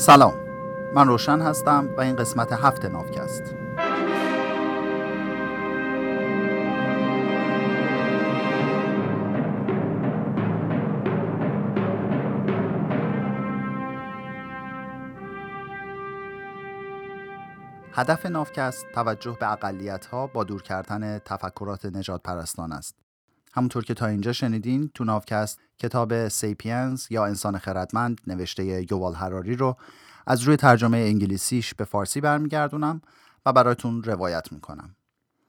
سلام من روشن هستم و این قسمت هفت نافکست هدف نافکست توجه به اقلیت ها با دور کردن تفکرات نجات پرستان است. همونطور که تا اینجا شنیدین تو نافکست کتاب سیپینز یا انسان خردمند نوشته یووال هراری رو از روی ترجمه انگلیسیش به فارسی برمیگردونم و براتون روایت می‌کنم.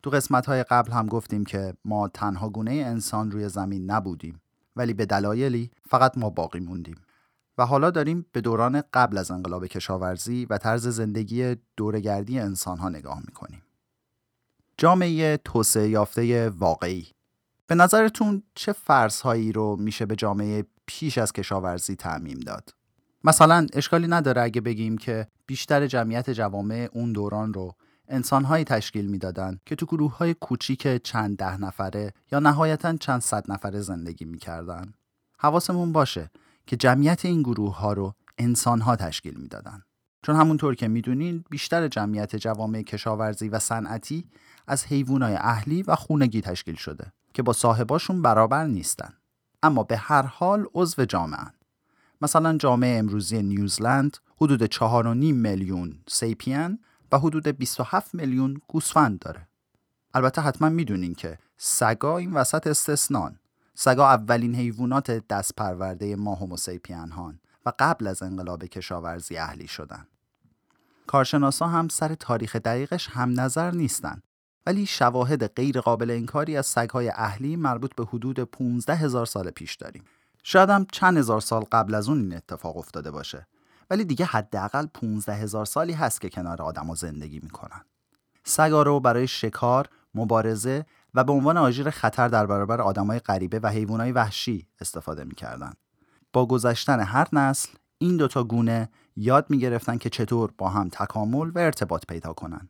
تو قسمت های قبل هم گفتیم که ما تنها گونه انسان روی زمین نبودیم ولی به دلایلی فقط ما باقی موندیم. و حالا داریم به دوران قبل از انقلاب کشاورزی و طرز زندگی دورگردی انسان ها نگاه می‌کنیم. جامعه توسعه یافته واقعی به نظرتون چه فرض هایی رو میشه به جامعه پیش از کشاورزی تعمیم داد؟ مثلا اشکالی نداره اگه بگیم که بیشتر جمعیت جوامع اون دوران رو انسانهایی تشکیل می‌دادند که تو گروه های کوچیک چند ده نفره یا نهایتا چند صد نفره زندگی می‌کردن. حواسمون باشه که جمعیت این گروه ها رو انسان ها تشکیل می‌دادن. چون همونطور که می‌دونین بیشتر جمعیت جوامع کشاورزی و صنعتی از حیوانات اهلی و خونگی تشکیل شده که با صاحباشون برابر نیستن. اما به هر حال عضو جامعه مثلا جامعه امروزی نیوزلند حدود 4.5 میلیون سیپین و حدود 27 میلیون گوسفند داره. البته حتما می‌دونین که سگا این وسط استثنان. سگا اولین حیوانات دست پرورده ما هوموسیپین هان و قبل از انقلاب کشاورزی اهلی شدن. کارشناسا هم سر تاریخ دقیقش هم نظر نیستن. ولی شواهد غیر قابل انکاری از سگهای اهلی مربوط به حدود 15 هزار سال پیش داریم. شاید هم چند هزار سال قبل از اون این اتفاق افتاده باشه. ولی دیگه حداقل 15 هزار سالی هست که کنار آدما زندگی می‌کنن. سگا رو برای شکار، مبارزه و به عنوان آژیر خطر در برابر آدمای غریبه و حیوانات وحشی استفاده می‌کردند. با گذشتن هر نسل این دوتا گونه یاد می‌گرفتن که چطور با هم تکامل و ارتباط پیدا کنن.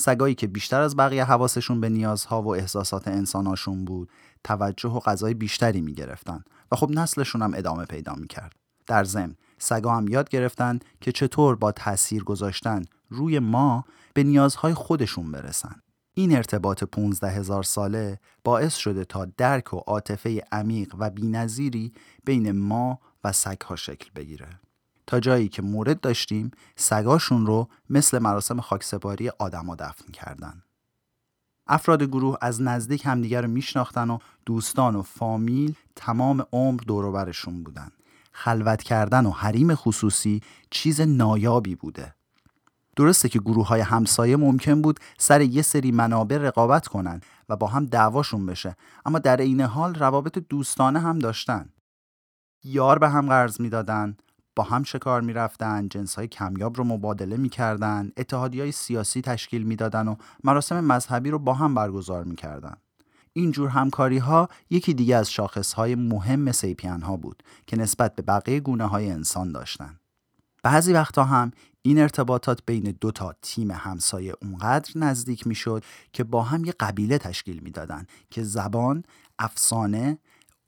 سگایی که بیشتر از بقیه حواسشون به نیازها و احساسات انساناشون بود توجه و غذای بیشتری می‌گرفتن و خب نسلشون هم ادامه پیدا می‌کرد. در ضمن سگا هم یاد گرفتن که چطور با تاثیر گذاشتن روی ما به نیازهای خودشون برسن. این ارتباط 15 هزار ساله باعث شده تا درک و عاطفه عمیق و بینظیری بین ما و سگها شکل بگیره. تا جایی که مورد داشتیم سگاشون رو مثل مراسم خاکسپاری آدما دفن کردن. افراد گروه از نزدیک همدیگر رو میشناختن و دوستان و فامیل تمام عمر دوروبرشون بودن. خلوت کردن و حریم خصوصی چیز نایابی بوده. درسته که گروه های همسایه ممکن بود سر یه سری منابع رقابت کنن و با هم دعواشون بشه اما در عین حال روابط دوستانه هم داشتن یار به هم قرض می‌دادن با هم شکار می‌رفتن جنس های کمیاب رو مبادله می‌کردن اتحادی های سیاسی تشکیل می‌دادن و مراسم مذهبی رو با هم برگزار می‌کردن اینجور همکاری ها یکی دیگه از شاخص های مهم سیپین ها بود که نسبت به بقیه گونه های انسان داشتن بعضی وقتا هم این ارتباطات بین دو تا تیم همسایه اونقدر نزدیک می‌شد که با هم یه قبیله تشکیل می‌دادن که زبان، افسانه،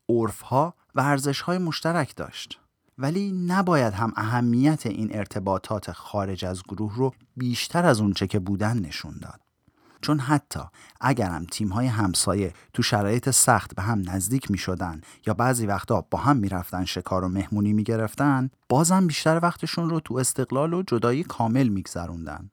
عرفها و ارزشهای مشترک داشت. ولی نباید هم اهمیت این ارتباطات خارج از گروه رو بیشتر از اونچه که بودن نشون داد. چون حتی اگرم تیم های همسایه تو شرایط سخت به هم نزدیک می شدن یا بعضی وقتا با هم می رفتن شکار و مهمونی می گرفتن بازم بیشتر وقتشون رو تو استقلال و جدایی کامل می گذروندن.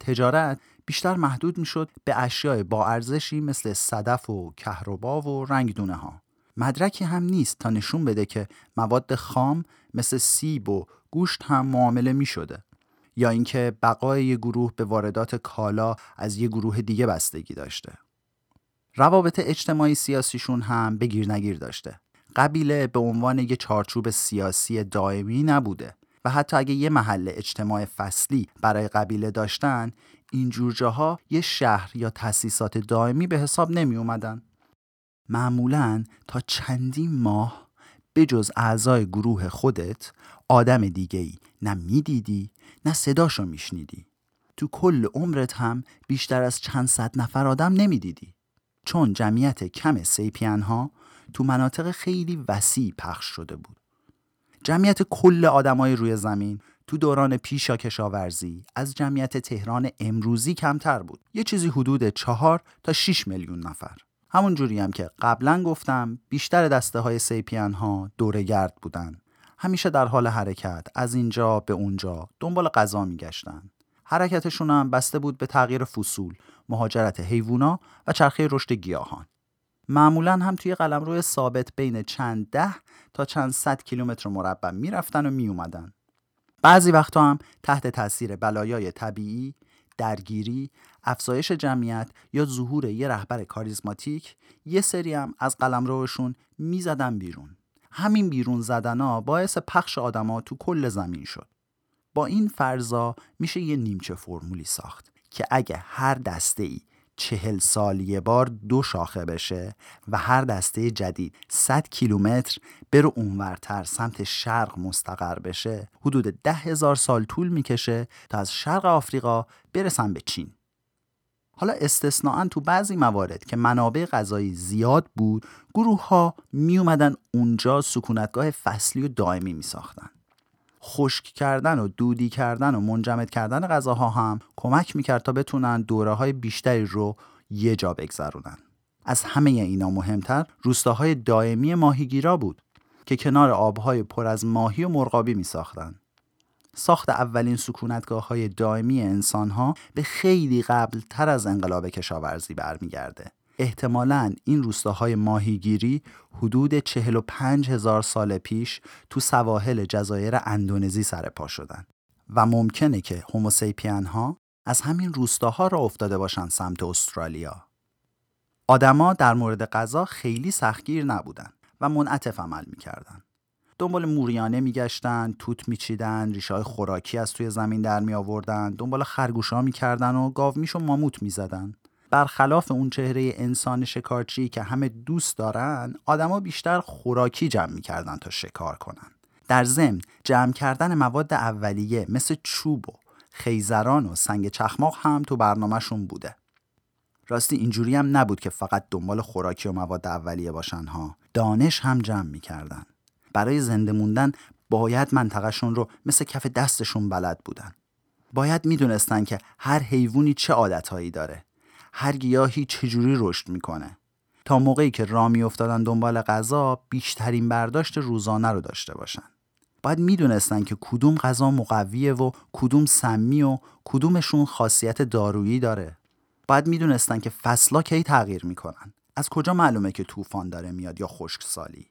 تجارت بیشتر محدود می شد به اشیاء با ارزشی مثل صدف و کهربا و رنگدونه ها. مدرکی هم نیست تا نشون بده که مواد خام مثل سیب و گوشت هم معامله می شده. یا اینکه بقای یه گروه به واردات کالا از یه گروه دیگه بستگی داشته. روابط اجتماعی سیاسیشون هم بگیر نگیر داشته. قبیله به عنوان یه چارچوب سیاسی دائمی نبوده و حتی اگه یه محل اجتماع فصلی برای قبیله داشتن این جاها یه شهر یا تأسیسات دائمی به حساب نمی اومدن. معمولا تا چندین ماه به جز اعضای گروه خودت آدم دیگه ای نه می‌دیدی نه صداشو میشنیدی. تو کل عمرت هم بیشتر از چند صد نفر آدم نمی‌دیدی. چون جمعیت کم سیپین ها تو مناطق خیلی وسیع پخش شده بود. جمعیت کل آدمای روی زمین تو دوران پیشا کشاورزی از جمعیت تهران امروزی کمتر بود. یه چیزی حدود چهار تا 6 میلیون نفر. همون جوری هم که قبلا گفتم بیشتر دسته های سیپین ها گرد بودن. همیشه در حال حرکت از اینجا به اونجا دنبال غذا میگشتن. حرکتشون هم بسته بود به تغییر فصول مهاجرت حیوونا و چرخه رشد گیاهان. معمولا هم توی قلمرو ثابت بین چند ده تا چند صد کیلومتر مربع می‌رفتن و میومدن بعضی وقتا هم تحت تاثیر بلایای طبیعی درگیری، افزایش جمعیت یا ظهور یه رهبر کاریزماتیک یه سری هم از قلمروشون می‌زدن بیرون. همین بیرون زدنا باعث پخش آدما تو کل زمین شد. با این فرضا میشه یه نیمچه فرمولی ساخت که اگه هر دسته ای چهل سال یه بار دو شاخه بشه و هر دسته جدید 100 کیلومتر بره اونورتر سمت شرق مستقر بشه حدود ده هزار سال طول می‌کشه تا از شرق آفریقا برسن به چین حالا استثناعا تو بعضی موارد که منابع غذایی زیاد بود گروه ها می اومدن اونجا سکونتگاه فصلی و دائمی می ساختن. خشک کردن و دودی کردن و منجمد کردن غذاها هم کمک می‌کرد تا بتونن دوره های بیشتری رو یه جا بگذرونن از همه اینا مهمتر روستاهای دائمی ماهیگیرا بود که کنار آبهای پر از ماهی و مرغابی می ساختن. ساخت اولین سکونتگاه های دائمی انسان ها به خیلی قبل تر از انقلاب کشاورزی برمیگرده. احتمالا این روستاهای ماهیگیری حدود 45 هزار سال پیش تو سواحل جزایر اندونزی سر پا شدن و ممکنه که هوموسیپین ها از همین روستاها را افتاده باشن سمت استرالیا. آدما در مورد غذا خیلی سختگیر نبودن و منعطف عمل می‌کردن. دنبال موریانه میگشتن، توت میچیدن، ریشه های خوراکی از توی زمین در می آوردن، دنبال خرگوشا می‌کردن و گاومیش و ماموت می‌زدن. برخلاف اون چهره انسان شکارچی که همه دوست دارن آدما بیشتر خوراکی جمع می‌کردن تا شکار کنن. در ضمن جمع کردن مواد اولیه مثل چوب و خیزران و سنگ چخماق هم تو برنامهشون بوده. راستی اینجوری هم نبود که فقط دنبال خوراکی و مواد اولیه باشن ها. دانش هم جمع می‌کردن. برای زنده موندن باید منطقهشون رو مثل کف دستشون بلد بودن. باید می‌دونستن که هر حیوانی چه عادتهایی داره. هر گیاهی چجوری رشد می‌کنه. تا موقعی که را افتادن دنبال غذا بیشترین برداشت روزانه رو داشته باشن. باید می‌دونستن که کدوم غذا مقویه و کدوم سمی و کدومشون خاصیت دارویی داره. باید می‌دونستن که فصلا کی تغییر می‌کنن. از کجا معلومه که طوفان داره میاد یا خشکسالی؟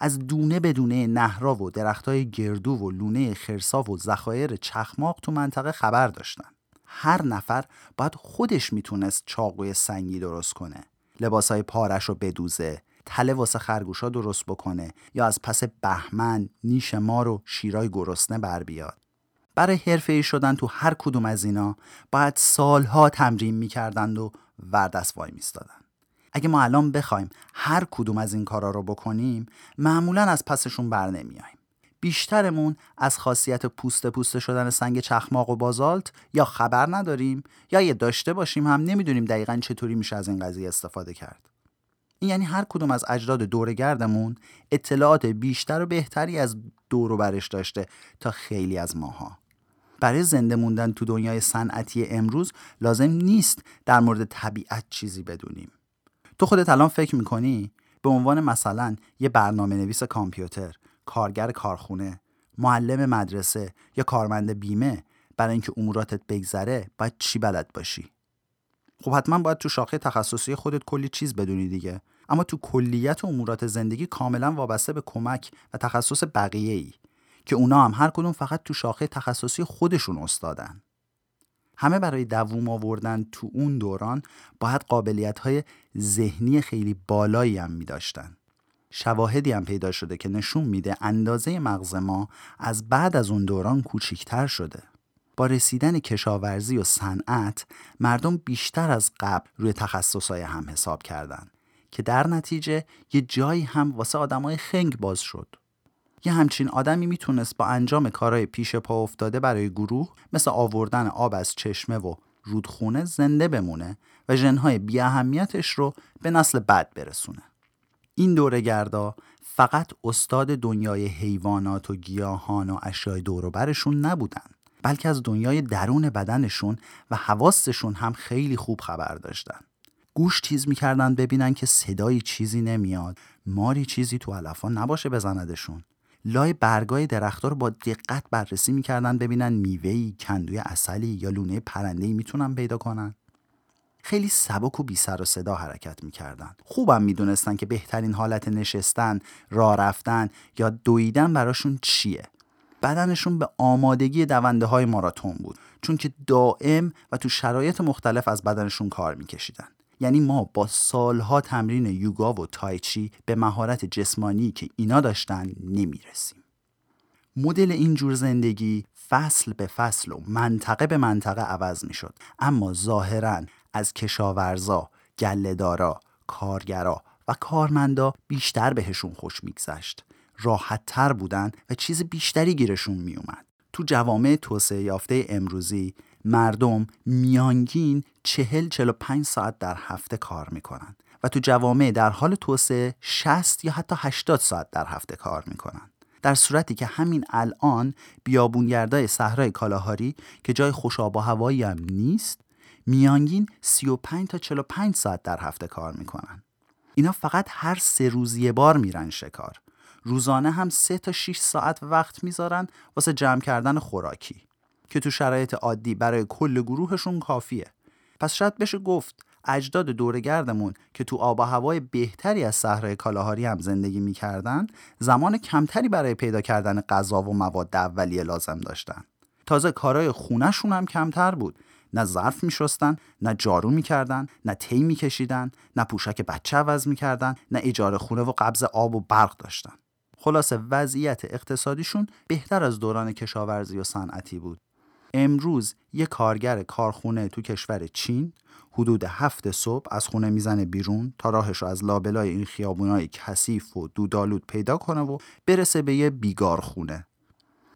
از دونه به دونه نهرا و درختای گردو و لونه خرسا و ذخایر چخماق تو منطقه خبر داشتن. هر نفر باید خودش می‌تونست چاقوی سنگی درست کنه. لباسای پارش رو بدوزه تله واسه خرگوشا درست بکنه یا از پس بهمن نیش ما رو شیرای گرسنه بر بیاد. برای حرفه شدن تو هر کدوم از اینا باید سالها تمرین می‌کردند و وردست وای میستادن اگه ما الان بخوایم هر کدوم از این کارا رو بکنیم معمولا از پسشون بر نمیایم بیشترمون از خاصیت پوسته پوسته شدن سنگ چخماق و بازالت یا خبر نداریم یا یه داشته باشیم هم نمی‌دونیم دقیقا چطوری میشه از این قضیه استفاده کرد. این یعنی هر کدوم از اجداد دورگردمون اطلاعات بیشتر و بهتری از دور و برش داشته تا خیلی از ماها. برای زنده موندن تو دنیای صنعتی امروز لازم نیست در مورد طبیعت چیزی بدونیم. تو خودت الان فکر می‌کنی؟ به عنوان مثلا یه برنامه نویس کامپیوتر کارگر کارخونه معلم مدرسه یا کارمند بیمه برای اینکه اموراتت بگذره باید چی بلد باشی؟ خب حتما باید تو شاخه تخصصی خودت کلی چیز بدونی دیگه. اما تو کلیت و امورات زندگی کاملا وابسته به کمک و تخصص بقیه ای که اونا هم هر کدوم فقط تو شاخه تخصصی خودشون استادن. همه برای دووم آوردن تو اون دوران باید قابلیت های ذهنی خیلی بالایی هم می داشتن. شواهدی هم پیدا شده که نشون میده اندازه مغز ما از بعد از اون دوران کوچیکتر شده. با رسیدن کشاورزی و صنعت مردم بیشتر از قبل روی تخصصهای هم حساب کردن که در نتیجه یه جایی هم واسه آدمای خنگ باز شد. یه همچین آدمی می‌تونست با انجام کارهای پیش پا افتاده برای گروه مثل آوردن آب از چشمه و رودخونه زنده بمونه و ژنهای بی رو به نسل بعد برسونه. این گردا فقط استاد دنیای حیوانات و گیاهان و اشیای دوروبرشون نبودن بلکه از دنیای درون بدنشون و حواستشون هم خیلی خوب خبر داشتن. گوش تیز می‌کردن ببینن که صدایی چیزی نمیاد ماری چیزی تو علفا نباشه بزندشون. لای برگای درختها رو با دقت بررسی می‌کردن ببینن میوهی، کندوی اصلی یا لونه پرندهی می‌تونن پیدا کنن. خیلی سبک و بی سر و صدا حرکت می‌کردن. خوبم می‌دونستن که بهترین حالت نشستن، راه رفتن یا دویدن براشون چیه. بدنشون به آمادگی دونده های ماراتون بود چون که دائم و تو شرایط مختلف از بدنشون کار میکشیدن. یعنی ما با سالها تمرین یوگا و تایچی به مهارت جسمانی که اینا داشتن نمی‌رسیم. مدل این جور زندگی فصل به فصل و منطقه به منطقه عوض می‌شد. اما ظاهرا از کشاورزا، گلهدارا، کارگرا و کارمندا بیشتر بهشون خوش میگذشت. راحت تر بودن و چیز بیشتری گیرشون میومد تو جوامع توسعه یافته امروزی مردم میانگین چهل چهل پنج ساعت در هفته کار می‌کنن و تو جوامع در حال توسعه 60 یا حتی 80 ساعت در هفته کار می‌کنن. در صورتی که همین الان بیابونگردای صحرای کالاهاری که جای خوش آب و هوایی هم نیست میانگین 35 تا 45 ساعت در هفته کار می‌کنن. اینا فقط هر سه روز یه بار میرن شکار. روزانه هم 3 تا 6 ساعت وقت می‌ذارن واسه جمع کردن خوراکی که تو شرایط عادی برای کل گروهشون کافیه. پس شاید بشه گفت اجداد دورگردمون که تو آب و هوای بهتری از صحرای کالاهاری هم زندگی می‌کردن زمان کمتری برای پیدا کردن غذا و مواد اولیه لازم داشتن. تازه کارای خونهشون هم کمتر بود. نه ظرف میشستن نه جارو می‌کردن نه تی میکشیدن نه پوشک بچه عوض می‌کردن نه اجاره خونه و قبض آب و برق داشتن. خلاصه وضعیت اقتصادیشون بهتر از دوران کشاورزی و صنعتی بود. امروز یه کارگر کارخونه تو کشور چین حدود هفت صبح از خونه می‌زنه بیرون تا راهش رو از لابلای این خیابونای کثیف و دودالود پیدا کنه و برسه به یه بیگار خونه.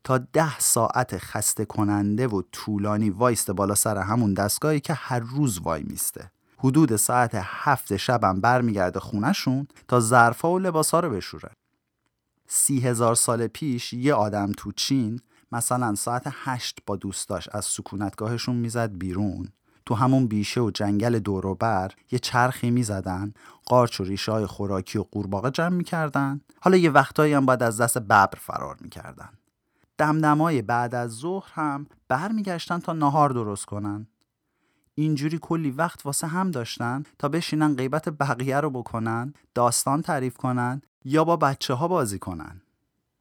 تا ده ساعت خسته کننده و طولانی وایست بالا سر همون دستگاهی که هر روز وای میسته. حدود ساعت هفت شبم برمیگرده خونهشون تا ظرفا و لباسا رو بشوره. سی هزار سال پیش یه آدم تو چین مثلا ساعت هشت با دوستاش از سکونتگاهشون می‌زد بیرون. تو همون بیشه و جنگل دوروبر یه چرخی می‌زدن قارچ و ریشه خوراکی و قورباغه جمع می‌کردن. حالا یه وقتایی هم باید از دست ببر فرار می‌کردن. دمدمای بعد از ظهر هم برمیگشتن تا نهار درست کنن. اینجوری کلی وقت واسه هم داشتن تا بشینن غیبت بقیه رو بکنن داستان تعریف کنن یا با بچه ها بازی کنن.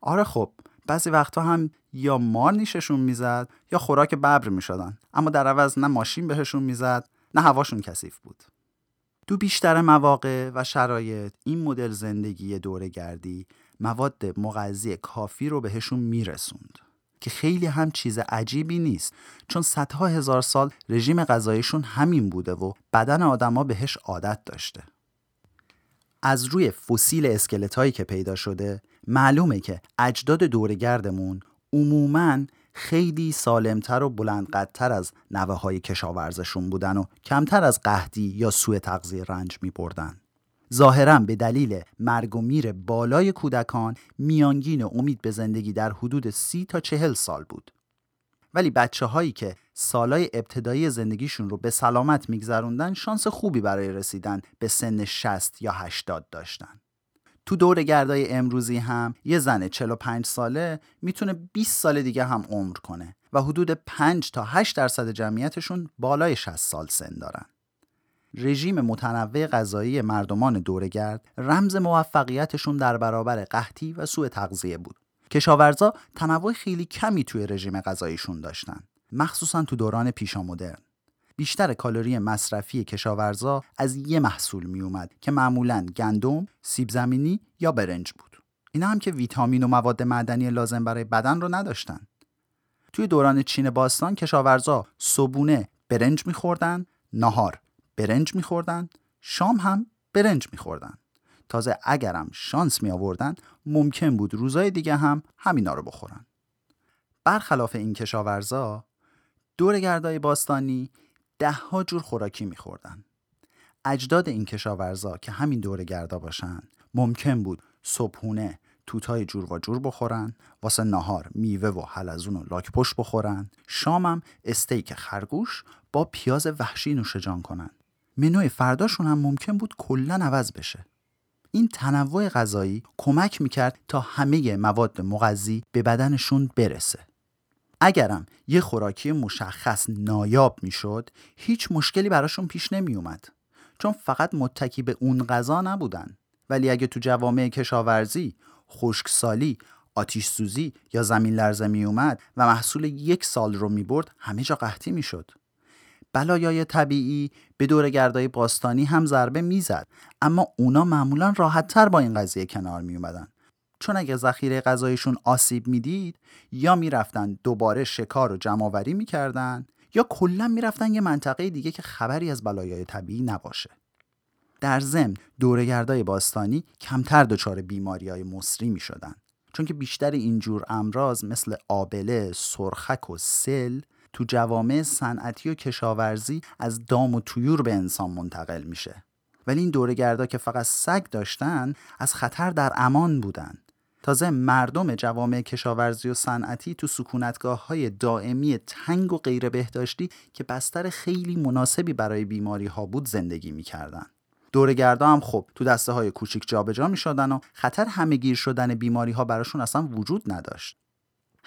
آره خب بعضی وقتا هم یا مار نیششون می‌زد یا خوراک ببر می‌شدن اما در عوض نه ماشین بهشون می‌زد نه هواشون کثیف بود. دو بیشتر مواقع و شرایط این مدل زندگی دوره گردی مواد مغذی کافی رو بهشون میرسوند که خیلی هم چیز عجیبی نیست چون صدها هزار سال رژیم غذاییشون همین بوده و بدن آدما بهش عادت داشته از روی فسیل اسکلت هایی که پیدا شده معلومه که اجداد دورگردمون عموماً خیلی سالمتر و بلندقدتر از نوه های کشاورزشون بودن و کمتر از قهدی یا سوء تغذیه رنج می بردن. ظاهرا به دلیل مرگ و میر بالای کودکان میانگین امید به زندگی در حدود سی تا چهل سال بود. ولی بچه هایی که سالای ابتدایی زندگیشون رو به سلامت میگذروندن شانس خوبی برای رسیدن به سن 60 یا 80 داشتن. تو دور گردای امروزی هم یه زن 45 ساله می‌تونه 20 سال دیگه هم عمر کنه و حدود 5 تا 8 درصد جمعیتشون بالای 60 سال سن دارن. رژیم متنوع غذایی مردمان دورگرد رمز موفقیتشون در برابر قحطی و سوء تغذیه بود. کشاورزا تنوع خیلی کمی توی رژیم غذاییشون داشتن، مخصوصا تو دوران پیشامدرن. بیشتر کالری مصرفی کشاورزا از یه محصول می اومد که معمولا گندم، سیب زمینی یا برنج بود. اینا هم که ویتامین و مواد معدنی لازم برای بدن رو نداشتن. توی دوران چین باستان کشاورزا صبونه برنج میخوردن، نهار برنج میخوردن، شام هم برنج میخوردن. تازه اگرم شانس می آوردن ممکن بود روزای دیگه هم همینا رو بخورن. برخلاف این کشاورزا دور گردای باستانی ده ها جور خوراکی میخوردن. اجداد این کشاورزا که همین دور گردا باشن ممکن بود صبحونه توتای جور و جور بخورن واسه نهار میوه و حلزون و لاک پشت بخورن شامم استیک خرگوش با پیاز وحشی نوشجان کنن منوی فرداشون هم ممکن بود کلا عوض بشه. این تنوع غذایی کمک می‌کرد تا همه مواد مغذی به بدنشون برسه. اگرم یه خوراکی مشخص نایاب می‌شد هیچ مشکلی براشون پیش نمیومد چون فقط متکی به اون غذا نبودن. ولی اگه تو جوامع کشاورزی خشکسالی آتیش سوزی یا زمین لرزه می اومد و محصول یک سال رو می برد همه جا قحطی می شد. بلایای طبیعی به دورگردای باستانی هم ضربه می‌زد اما اونا معمولا راحت تر با این قضیه کنار می اومدن. چون اگه ذخیره غذایشون آسیب می‌دید یا می‌رفتن دوباره شکار و جمعآوری می‌کردن یا کلا می‌رفتن یه منطقه دیگه که خبری از بلایای طبیعی نباشه در ضمن دورگردای باستانی کمتر دچار بیماری های مصری می. چون که بیشتر اینجور امراض مثل آبله، سرخک و سل تو جوامع صنعتی و کشاورزی از دام و تویور به انسان منتقل میشه. ولی این دورگردا که فقط سگ داشتن از خطر در امان بودن. تازه مردم جوامع کشاورزی و صنعتی تو سکونتگاه های دائمی تنگ و غیر بهداشتی که بستر خیلی مناسبی برای بیماری ها بود زندگی می‌کردن. دورگردا هم خب تو دسته های کوچیک جابجا می شدن و خطر همهگیر شدن بیماری ها براشون اصلا وجود نداشت.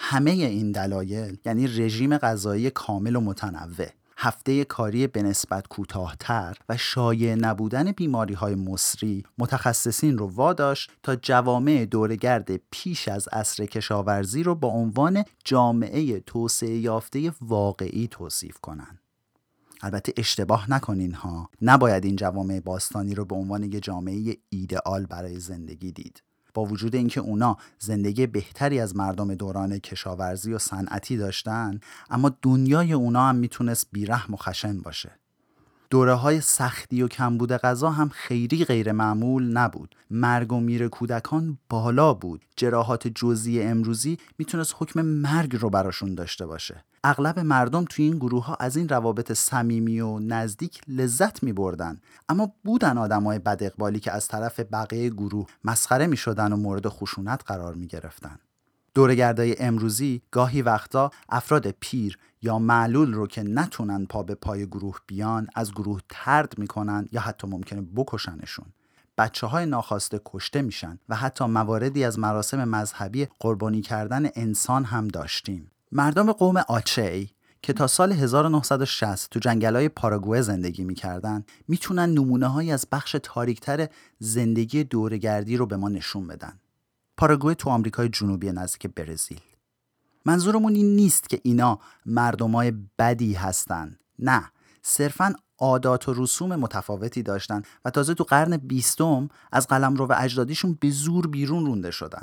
همه این دلایل یعنی رژیم غذایی کامل و متنوع هفته کاری به نسبت کوتاهتر و شایع نبودن بیماری های مصری متخصصین رو واداشت تا جوامع دورگرد پیش از عصر کشاورزی رو با عنوان جامعه توسعه یافته واقعی توصیف کنند. البته اشتباه نکنین ها نباید این جوامع باستانی رو به عنوان یه جامعه ایدئال برای زندگی دید با وجود اینکه اونا زندگی بهتری از مردم دوران کشاورزی و صنعتی داشتن اما دنیای اونا هم می‌تونست بیرحم و خشن باشه. دوره های سختی و کمبود غذا هم خیلی غیر معمول نبود مرگ و میر کودکان بالا بود جراحات جزئی امروزی می‌تونست حکم مرگ رو براشون داشته باشه اغلب مردم توی این گروه ها از این روابط صمیمی و نزدیک لذت می بردن. اما بودن آدمای بد اقبالی که از طرف بقیه گروه مسخره می شدن و مورد خشونت قرار می گرفتن. دورگردای امروزی گاهی وقتا افراد پیر یا معلول رو که نتونن پا به پای گروه بیان از گروه ترد می‌کنن یا حتی ممکنه بکشنشون بچه های ناخواسته کشته میشن و حتی مواردی از مراسم مذهبی قربانی کردن انسان هم داشتیم مردم قوم آچی که تا سال 1960 تو های پاراگوئه زندگی می‌کردن می‌تونن نمونه های از بخش تاریکتر زندگی دورگردی رو به ما نشون بدن. پاراگوئه تو آمریکای جنوبی نزدیک برزیل. منظورمون این نیست که اینا مردمای بدی هستن. نه، صرفا عادات و رسوم متفاوتی داشتن و تازه تو قرن بیستم از قلمرو و اجدادیشون به زور بیرون رونده شدن.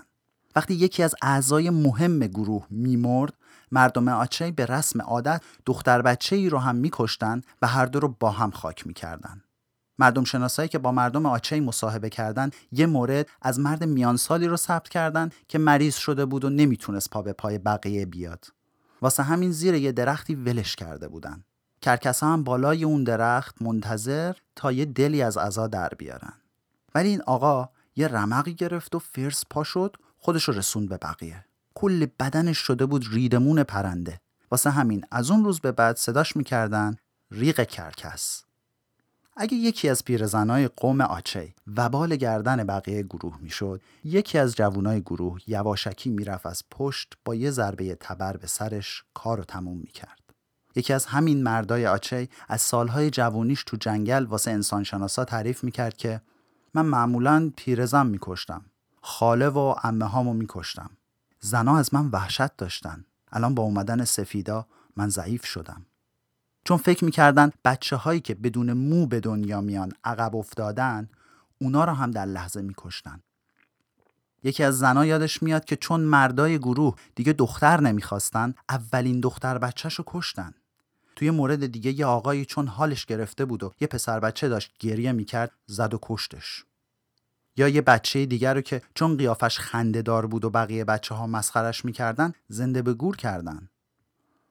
وقتی یکی از اعضای مهم گروه میمرد مردم آچه به رسم عادت دختر بچه ای رو هم میکشتن و هر دو رو با هم خاک می‌کردن. مردم شناسایی که با مردم آچه مصاحبه کردن یه مورد از مرد میانسالی رو ثبت کردن که مریض شده بود و نمی‌تونست پا به پای بقیه بیاد. واسه همین زیر یه درختی ولش کرده بودن. کرکسا هم بالای اون درخت منتظر تا یه دلی از عزا در بیارن. ولی این آقا یه رمقی گرفت و فرس پا شد خودش رسوند به بقیه. کل بدنش شده بود ریدمون پرنده واسه همین از اون روز به بعد صداش می‌کردن ریق کرکس اگه یکی از پیرزنای قوم آچه وبال گردن بقیه گروه می‌شد یکی از جوانای گروه یواشکی می‌رفت از پشت با یه ضربه تبر به سرش کارو تموم می‌کرد. یکی از همین مردای آچه از سالهای جوونیش تو جنگل واسه انسانشناسا تعریف می‌کرد که من معمولا پیرزن میکشتم. خاله و امه هامو میکشتم. زنا از من وحشت داشتن. الان با اومدن سفیدا من ضعیف شدم. چون فکر می‌کردن بچه هایی که بدون مو به دنیا میان عقب افتادن اونا را هم در لحظه میکشتن. یکی از زنا یادش میاد که چون مردای گروه دیگه دختر نمی‌خواستن اولین دختر بچهش رو کشتن. توی مورد دیگه یه آقایی چون حالش گرفته بود و یه پسر بچه داشت گریه می‌کرد زد و کشتش. یا یه بچه دیگر رو که چون قیافش خنده دار بود و بقیه بچه ها مسخرش می‌کردن زنده به گور کردن.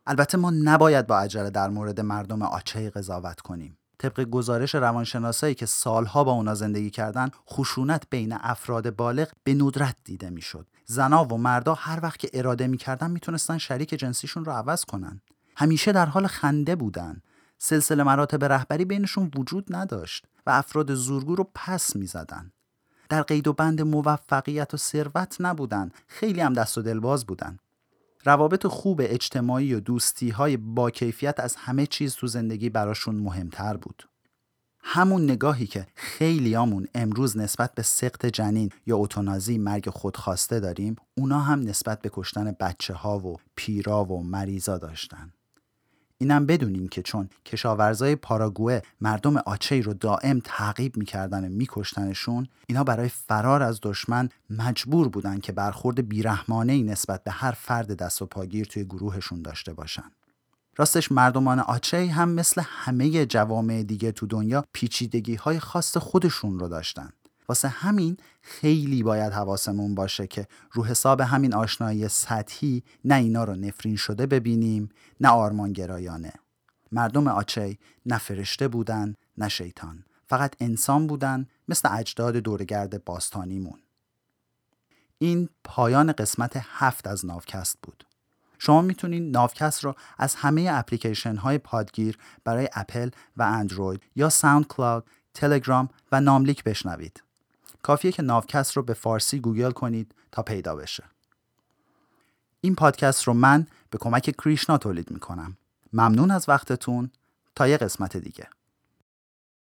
البته ما نباید با عجله در مورد مردم آچه قضاوت کنیم. طبق گزارش روانشناسایی که سالها با اونا زندگی کردن خشونت بین افراد بالغ به ندرت دیده می‌شد. زنا و مردا هر وقت که اراده می‌کردن می‌تونستن شریک جنسیشون رو عوض کنن. همیشه در حال خنده بودن. سلسله مراتب رهبری بینشون وجود نداشت و افراد زورگو رو پس می‌زدن. در قید و بند موفقیت و ثروت نبودن. خیلی هم دست و دلباز بودن. روابط خوب اجتماعی و دوستی های با کیفیت از همه چیز تو زندگی براشون مهمتر بود. همون نگاهی که خیلیامون امروز نسبت به سقط جنین یا اتونازی مرگ خودخواسته داریم اونا هم نسبت به کشتن بچه ها و پیرا و مریضا داشتن. اینم بدونیم که چون کشاورزای پاراگوه مردم آچهی رو دائم تعقیب می‌کردن و میکشتنشون اینا برای فرار از دشمن مجبور بودن که برخورد بیرحمانه ای نسبت به هر فرد دست و پاگیر توی گروهشون داشته باشن. راستش مردمان آچه هم مثل همه جوامع دیگه تو دنیا پیچیدگی های خاص خودشون رو داشتن. واسه همین خیلی باید حواسمون باشه که رو حساب همین آشنایی سطحی نه اینا رو نفرین شده ببینیم نه آرمان گرایانه مردم آچی نه فرشته بودن نه شیطان. فقط انسان بودن مثل اجداد دورگرد باستانیمون. این پایان قسمت هفت از ناوکست بود. شما می‌تونید ناوکست رو از همه اپلیکیشن های پادگیر برای اپل و اندروید یا ساوند کلاود، تلگرام و ناملیک بشنوید. کافیه که ناوکست رو به فارسی گوگل کنید تا پیدا بشه. این پادکست رو من به کمک کریشنا تولید می‌کنم. ممنون از وقتتون تا یه قسمت دیگه.